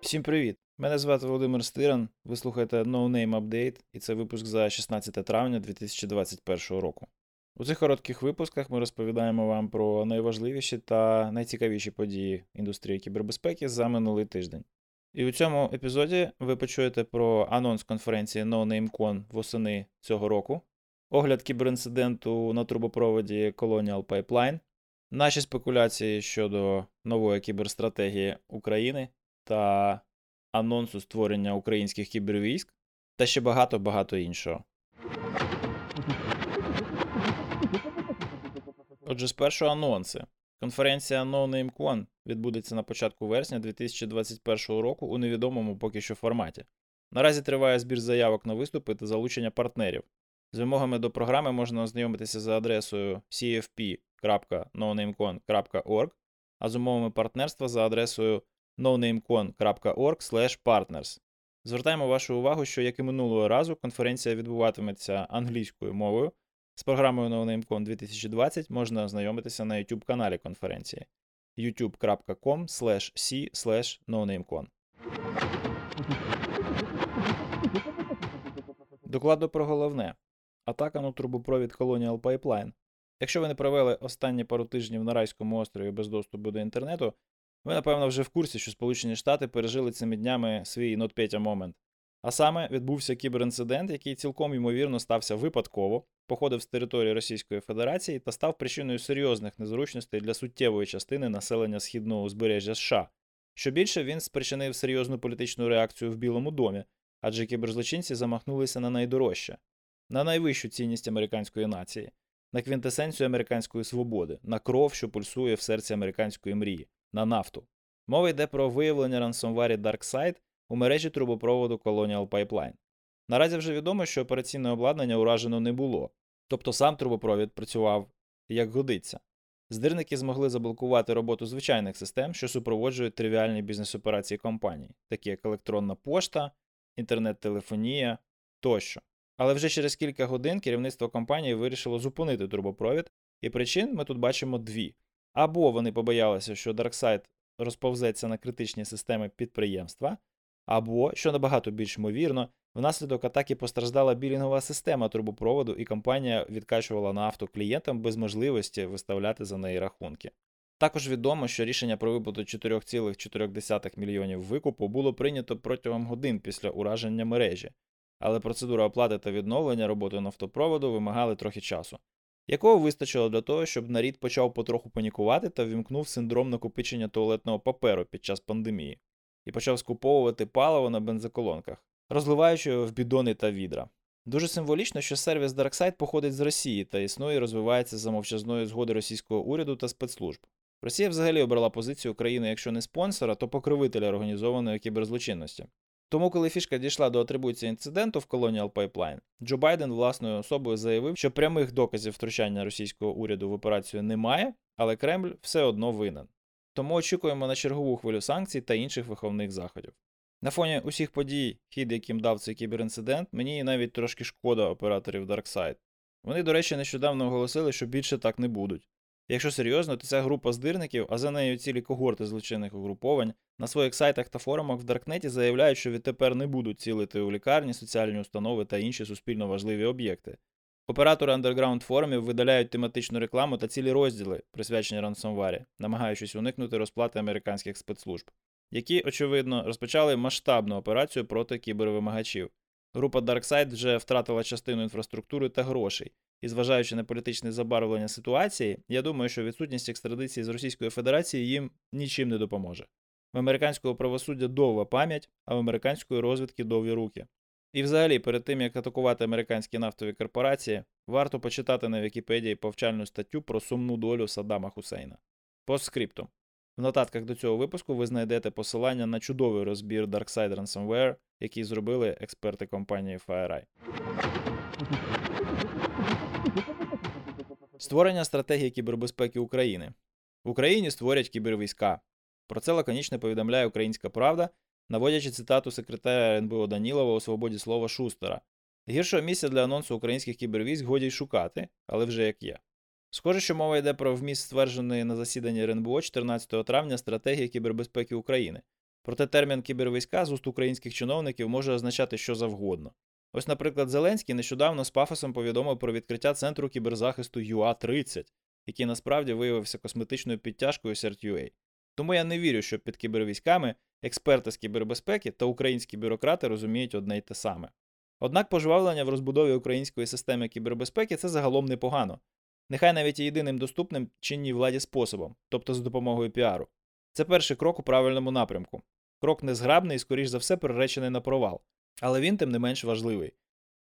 Всім привіт! Мене звати Володимир Стиран. Ви слухаєте No Name Update, і це випуск за 16 травня 2021 року. У цих коротких випусках ми розповідаємо вам про найважливіші та найцікавіші події індустрії кібербезпеки за минулий тиждень. І у цьому епізоді ви почуєте про анонс конференції NoNameCon восени цього року, огляд кіберінциденту на трубопроводі Colonial Pipeline, наші спекуляції щодо нової кіберстратегії України та анонсу створення українських кібервійськ та ще багато-багато іншого. Отже, спершу анонси. Конференція NoNameCon відбудеться на початку вересня 2021 року у невідомому поки що форматі. Наразі триває збір заявок на виступи та залучення партнерів. З вимогами до програми можна ознайомитися за адресою cfp.nonamecon.org, а з умовами партнерства за адресою nonamecon.org. Звертаємо вашу увагу, що, як і минулого разу, конференція відбуватиметься англійською мовою. З програмою NoNameCon 2020 можна ознайомитися на YouTube каналі конференції youtube.com c nonamecon. Докладно про головне. Атака на трубопровід Colonial Pipeline. Якщо ви не провели останні пару тижнів на Райському острові без доступу до інтернету, ви, напевно, вже в курсі, що Сполучені Штати пережили цими днями свій нотпетя момент. А саме відбувся кіберінцидент, який цілком ймовірно стався випадково, походив з території Російської Федерації та став причиною серйозних незручностей для суттєвої частини населення східного узбережжя США. Що більше він спричинив серйозну політичну реакцію в Білому домі, адже кіберзлочинці замахнулися на найдорожче, на найвищу цінність американської нації, на квінтесенцію американської свободи, на кров, що пульсує в серці американської мрії, на нафту. Мова йде про виявлення рансомварі DarkSide у мережі трубопроводу Colonial Pipeline. Наразі вже відомо, що операційне обладнання уражено не було, тобто сам трубопровід працював як годиться. Здирники змогли заблокувати роботу звичайних систем, що супроводжують тривіальні бізнес-операції компанії, такі як електронна пошта, інтернет-телефонія тощо. Але вже через кілька годин керівництво компанії вирішило зупинити трубопровід, і причин ми тут бачимо дві. Або вони побоялися, що DarkSide розповзеться на критичні системи підприємства, або, що набагато більш ймовірно, внаслідок атаки постраждала білінгова система трубопроводу, і компанія відкачувала нафту клієнтам без можливості виставляти за неї рахунки. Також відомо, що рішення про виплату 4,4 мільйонів викупу було прийнято протягом годин після ураження мережі, але процедура оплати та відновлення роботи нафтопроводу вимагали трохи часу, якого вистачило для того, щоб нарід почав потроху панікувати та вімкнув синдром накопичення туалетного паперу під час пандемії, і почав скуповувати паливо на бензоколонках, розливаючи його в бідони та відра. Дуже символічно, що сервіс DarkSide походить з Росії та існує і розвивається за мовчазної згоди російського уряду та спецслужб. Росія взагалі обрала позицію країни, якщо не спонсора, то покровителя організованої кіберзлочинності. Тому, коли фішка дійшла до атрибуції інциденту в Colonial Pipeline, Джо Байден власною особою заявив, що прямих доказів втручання російського уряду в операцію немає, але Кремль все одно винен. Тому очікуємо на чергову хвилю санкцій та інших виховних заходів. На фоні усіх подій, хід, яким дав цей кіберінцидент, мені навіть трошки шкода операторів DarkSide. Вони, до речі, нещодавно оголосили, що більше так не будуть. Якщо серйозно, то ця група здирників, а за нею цілі когорти злочинних угруповань, на своїх сайтах та форумах в Даркнеті заявляють, що відтепер не будуть цілити у лікарні, соціальні установи та інші суспільно важливі об'єкти. Оператори андерграунд форумів видаляють тематичну рекламу та цілі розділи, присвячені рансомварі, намагаючись уникнути розплати американських спецслужб, які, очевидно, розпочали масштабну операцію проти кібервимагачів. Група DarkSide вже втратила частину інфраструктури та грошей, і зважаючи на політичне забарвлення ситуації, я думаю, що відсутність екстрадиції з Російської Федерації їм нічим не допоможе. В американського правосуддя довга пам'ять, а в американської розвідки довгі руки. І взагалі, перед тим як атакувати американські нафтові корпорації, варто почитати на Вікіпедії повчальну статтю про сумну долю Саддама Хусейна. Постскриптум. В нотатках до цього випуску ви знайдете посилання на чудовий розбір Darkside Ransomware, який зробили експерти компанії FireEye. Створення стратегії кібербезпеки України. В Україні створять кібервійська. Про це лаконічно повідомляє Українська Правда, наводячи цитату секретаря РНБО Данілова у свободі слова Шустера. Гіршого місця для анонсу українських кібервійськ годі й шукати, але вже як є. Схоже, що мова йде про вміст ствердженої на засіданні РНБО 14 травня стратегії кібербезпеки України. Проте термін кібервійська з уст українських чиновників може означати що завгодно. Ось, наприклад, Зеленський нещодавно з пафосом повідомив про відкриття центру кіберзахисту ЮА-30, який насправді виявився косметичною підтяжкою CERT-UA. Тому я не вірю, що під кібервійськами експерти з кібербезпеки та українські бюрократи розуміють одне й те саме. Однак пожвавлення в розбудові української системи кібербезпеки це загалом непогано. Нехай навіть і єдиним доступним чинній владі способом, тобто за допомогою піару. Це перший крок у правильному напрямку. Крок незграбний і, скоріш за все, приречений на провал. Але він тим не менш важливий,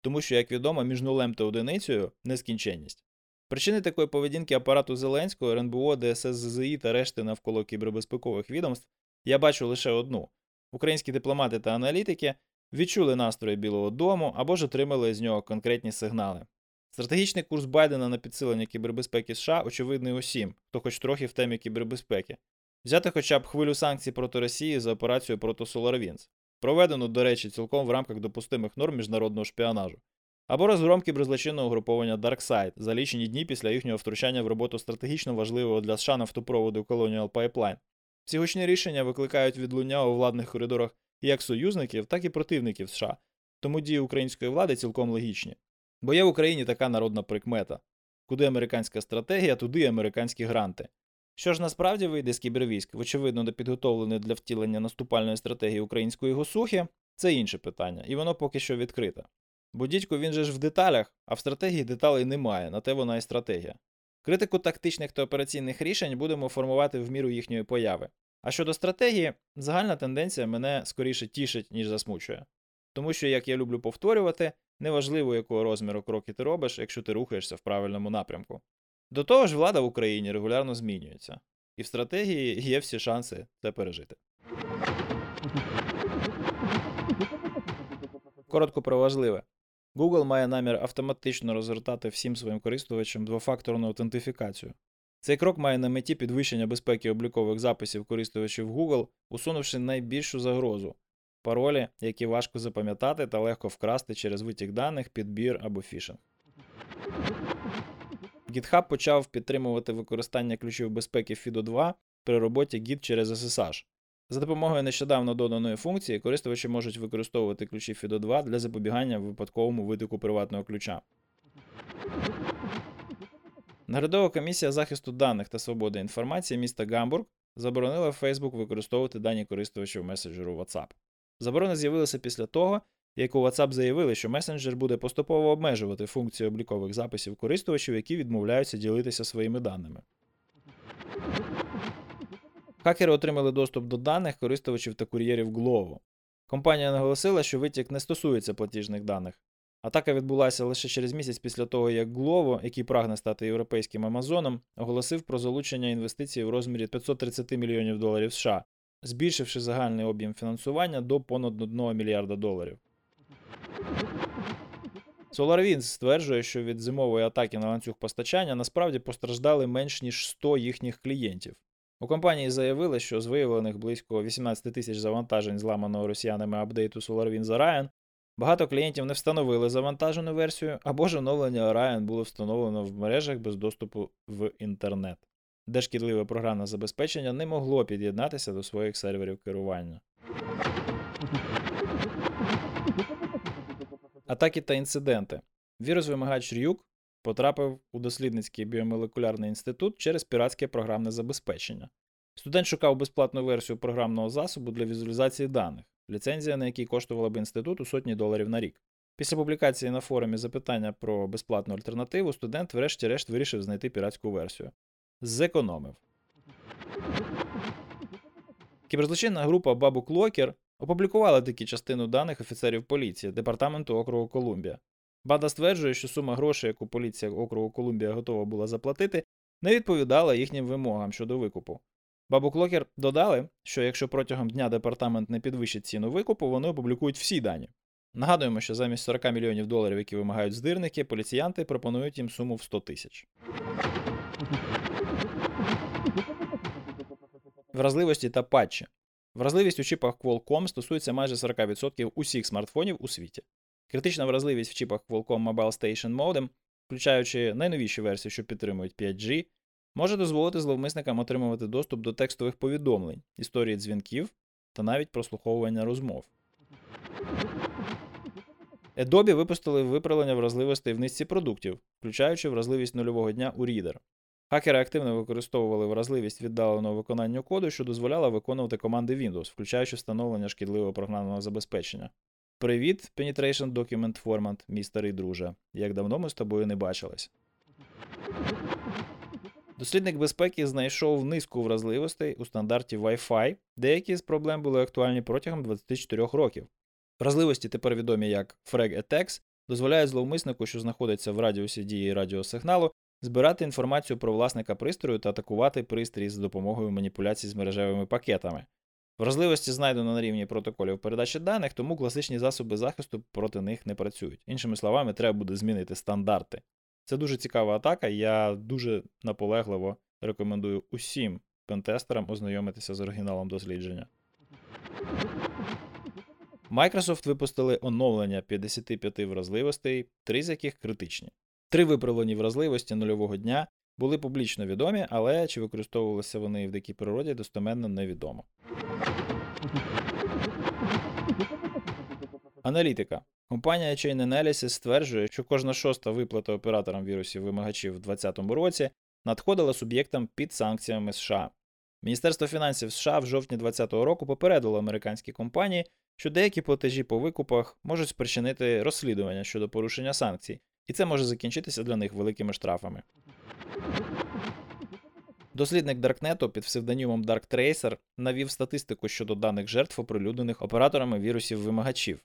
тому що, як відомо, між нулем та одиницею нескінченність. Причини такої поведінки апарату Зеленського, РНБО, ДСС та решти навколо кібербезпекових відомств я бачу лише одну: українські дипломати та аналітики відчули настрої Білого Дому або ж отримали з нього конкретні сигнали. Стратегічний курс Байдена на підсилення кібербезпеки США очевидний усім, хто хоч трохи в темі кібербезпеки. Взяти хоча б хвилю санкцій проти Росії за операцію проти SolarWinds, проведену, до речі, цілком в рамках допустимих норм міжнародного шпіонажу, або розгром кіберзлочинного угруповання DarkSide за лічені дні після їхнього втручання в роботу стратегічно важливого для США нафтопроводу Colonial Pipeline. Ці гучні рішення викликають відлуння у владних коридорах як союзників, так і противників США, тому дії української влади цілком логічні. Бо є в Україні така народна прикмета: куди американська стратегія, туди американські гранти. Що ж насправді вийде з кібервійськ, очевидно, не підготовлений для втілення наступальної стратегії української госухи, це інше питання, і воно поки що відкрите. Бо дідько він же ж в деталях, а в стратегії деталей немає, на те вона і стратегія. Критику тактичних та операційних рішень будемо формувати в міру їхньої появи. А щодо стратегії, загальна тенденція мене скоріше тішить, ніж засмучує. Тому що, як я люблю повторювати, неважливо, якого розміру кроки ти робиш, якщо ти рухаєшся в правильному напрямку. До того ж, влада в Україні регулярно змінюється, і в стратегії є всі шанси це пережити. Коротко про важливе. Google має намір автоматично розгортати всім своїм користувачам двофакторну аутентифікацію. Цей крок має на меті підвищення безпеки облікових записів користувачів Google, усунувши найбільшу загрозу паролі, які важко запам'ятати та легко вкрасти через витік даних, підбір або фішинг. GitHub почав підтримувати використання ключів безпеки FIDO 2 при роботі Git через SSH. За допомогою нещодавно доданої функції користувачі можуть використовувати ключі FIDO 2 для запобігання випадковому витоку приватного ключа. Наглядова комісія захисту даних та свободи інформації міста Гамбург заборонила Facebook використовувати дані користувачів месенджеру WhatsApp. Заборона з'явилася після того, як у WhatsApp заявили, що месенджер буде поступово обмежувати функції облікових записів користувачів, які відмовляються ділитися своїми даними. Хакери отримали доступ до даних користувачів та кур'єрів Glovo. Компанія наголосила, що витік не стосується платіжних даних. Атака відбулася лише через місяць після того, як Glovo, який прагне стати європейським Амазоном, оголосив про залучення інвестицій в розмірі 530 мільйонів доларів США, збільшивши загальний об'єм фінансування до понад 1 мільярда доларів. SolarWinds стверджує, що від зимової атаки на ланцюг постачання насправді постраждали менш ніж 100 їхніх клієнтів. У компанії заявили, що з виявлених близько 18 тисяч завантажень, зламаного росіянами апдейту SolarWinds Orion, багато клієнтів не встановили завантажену версію, або ж оновлення Orion було встановлено в мережах без доступу в інтернет, де шкідливе програмне забезпечення не могло під'єднатися до своїх серверів керування. Атаки та інциденти. Вірус вимагач Рюк потрапив у дослідницький біомолекулярний інститут через піратське програмне забезпечення. Студент шукав безплатну версію програмного засобу для візуалізації даних, ліцензія на якій коштувала б інституту сотні доларів на рік. Після публікації на форумі запитання про безплатну альтернативу, студент, врешті-решт, вирішив знайти піратську версію. Зекономив. Кіберзлочинна група Бабу Клокер опублікувала такі частину даних офіцерів поліції Департаменту округу Колумбія. Бада стверджує, що сума грошей, яку поліція округу Колумбія готова була заплатити, не відповідала їхнім вимогам щодо викупу. Бабу Клокер додали, що якщо протягом дня департамент не підвищить ціну викупу, вони опублікують всі дані. Нагадуємо, що замість 40 мільйонів доларів, які вимагають здирники, поліціянти пропонують їм суму в 100 тисяч. Вразливості та патчі. Вразливість у чіпах Qualcomm стосується майже 40% усіх смартфонів у світі. Критична вразливість в чіпах Qualcomm Mobile Station Modem, включаючи найновіші версії, що підтримують 5G, може дозволити зловмисникам отримувати доступ до текстових повідомлень, історії дзвінків та навіть прослуховування розмов. Adobe випустили виправлення вразливостей в низці продуктів, включаючи вразливість нульового дня у Reader. Хакери активно використовували вразливість віддаленого виконання коду, що дозволяла виконувати команди Windows, включаючи встановлення шкідливого програмного забезпечення. Привіт, Penetration Document Format, мій старий друже. Як давно ми з тобою не бачились. Дослідник безпеки знайшов низку вразливостей у стандарті Wi-Fi, деякі з проблем були актуальні протягом 24 років. Вразливості тепер відомі як Frag Attacks, дозволяють зловмиснику, що знаходиться в радіусі дії радіосигналу, збирати інформацію про власника пристрою та атакувати пристрій з допомогою маніпуляцій з мережевими пакетами. Вразливості знайдено на рівні протоколів передачі даних, тому класичні засоби захисту проти них не працюють. Іншими словами, треба буде змінити стандарти. Це дуже цікава атака, я дуже наполегливо рекомендую усім пентестерам ознайомитися з оригіналом дослідження. Microsoft випустили оновлення 55 вразливостей, три з яких критичні. Три виправлені вразливості нульового дня були публічно відомі, але чи використовувалися вони в дикій природі, достеменно невідомо. Аналітика. Компанія Chain Analysis стверджує, що кожна шоста виплата операторам вірусів вимагачів у 2020 році надходила суб'єктам під санкціями США. Міністерство фінансів США в жовтні 2020 року попередило американські компанії, що деякі платежі по викупах можуть спричинити розслідування щодо порушення санкцій, і це може закінчитися для них великими штрафами. Дослідник Даркнету під псевдонімом Dark Tracer навів статистику щодо даних жертв, оприлюднених операторами вірусів вимагачів.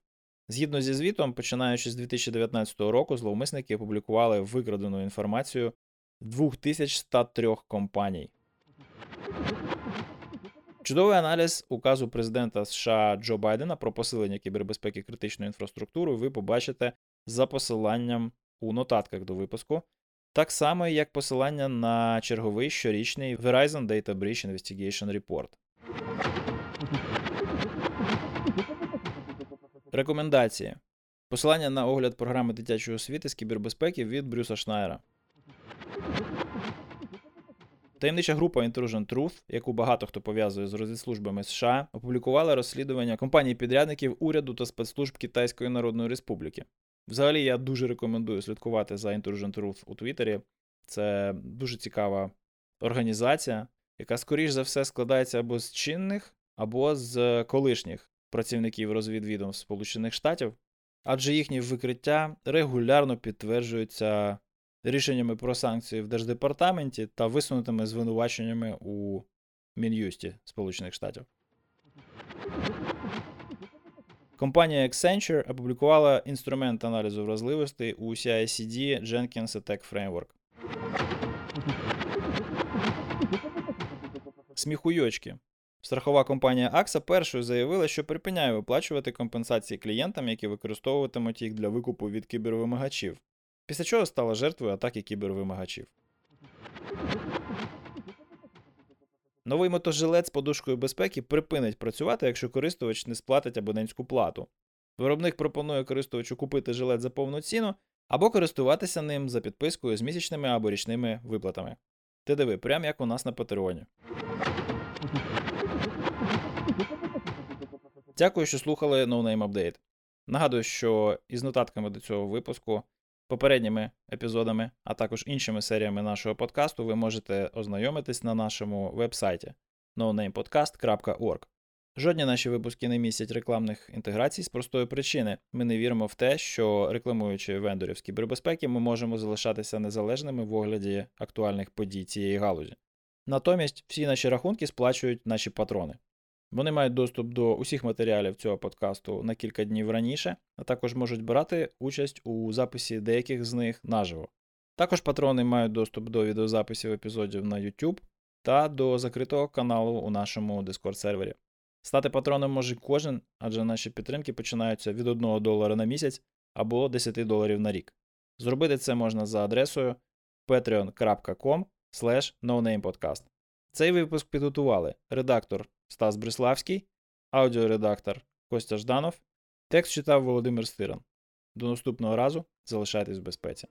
Згідно зі звітом, починаючи з 2019 року, зловмисники опублікували викрадену інформацію 2103 компаній. Чудовий аналіз указу президента США Джо Байдена про посилення кібербезпеки критичної інфраструктури ви побачите за посиланням у нотатках до випуску, так само як посилання на черговий щорічний Verizon Data Breach Investigation Report. Рекомендації. Посилання на огляд програми дитячої освіти з кібербезпеки від Брюса Шнайера. Таємнича група Intrusion Truth, яку багато хто пов'язує з розвідслужбами США, опублікувала розслідування компаній підрядників уряду та спецслужб Китайської Народної Республіки. Взагалі, я дуже рекомендую слідкувати за Intrusion Truth у Твіттері. Це дуже цікава організація, яка, скоріш за все, складається або з чинних, або з колишніх працівників розвідвідомств Сполучених Штатів, адже їхні викриття регулярно підтверджуються рішеннями про санкції в Держдепартаменті та висунутими звинуваченнями у Мін'юсті Сполучених Штатів. Компанія Accenture опублікувала інструмент аналізу вразливостей у CI/CD Jenkins Attack Framework. Сміхуйочки. Страхова компанія AXA першою заявила, що припиняє виплачувати компенсації клієнтам, які використовуватимуть їх для викупу від кібервимагачів, після чого стала жертвою атаки кібервимагачів. Новий мотожилет з подушкою безпеки припинить працювати, якщо користувач не сплатить абонентську плату. Виробник пропонує користувачу купити жилет за повну ціну або користуватися ним за підпискою з місячними або річними виплатами. Ти диви, прям як у нас на Патреоні. Дякую, що слухали No Name Update. Нагадую, що із нотатками до цього випуску, попередніми епізодами, а також іншими серіями нашого подкасту ви можете ознайомитись на нашому вебсайті nonamepodcast.org. Жодні наші випуски не містять рекламних інтеграцій з простої причини. Ми не віримо в те, що рекламуючи вендорів з кібербезпеки, ми можемо залишатися незалежними в огляді актуальних подій цієї галузі. Натомість всі наші рахунки сплачують наші патрони. Вони мають доступ до усіх матеріалів цього подкасту на кілька днів раніше, а також можуть брати участь у записі деяких з них наживо. Також патрони мають доступ до відеозаписів епізодів на YouTube та до закритого каналу у нашому Discord сервері. Стати патроном може кожен, адже наші підтримки починаються від 1 долара на місяць або 10 доларів на рік. Зробити це можна за адресою patreon.com. Цей випуск підготували редактор Стас Бриславський, аудіоредактор Костя Жданов, текст читав Володимир Стиран. До наступного разу залишайтесь в безпеці.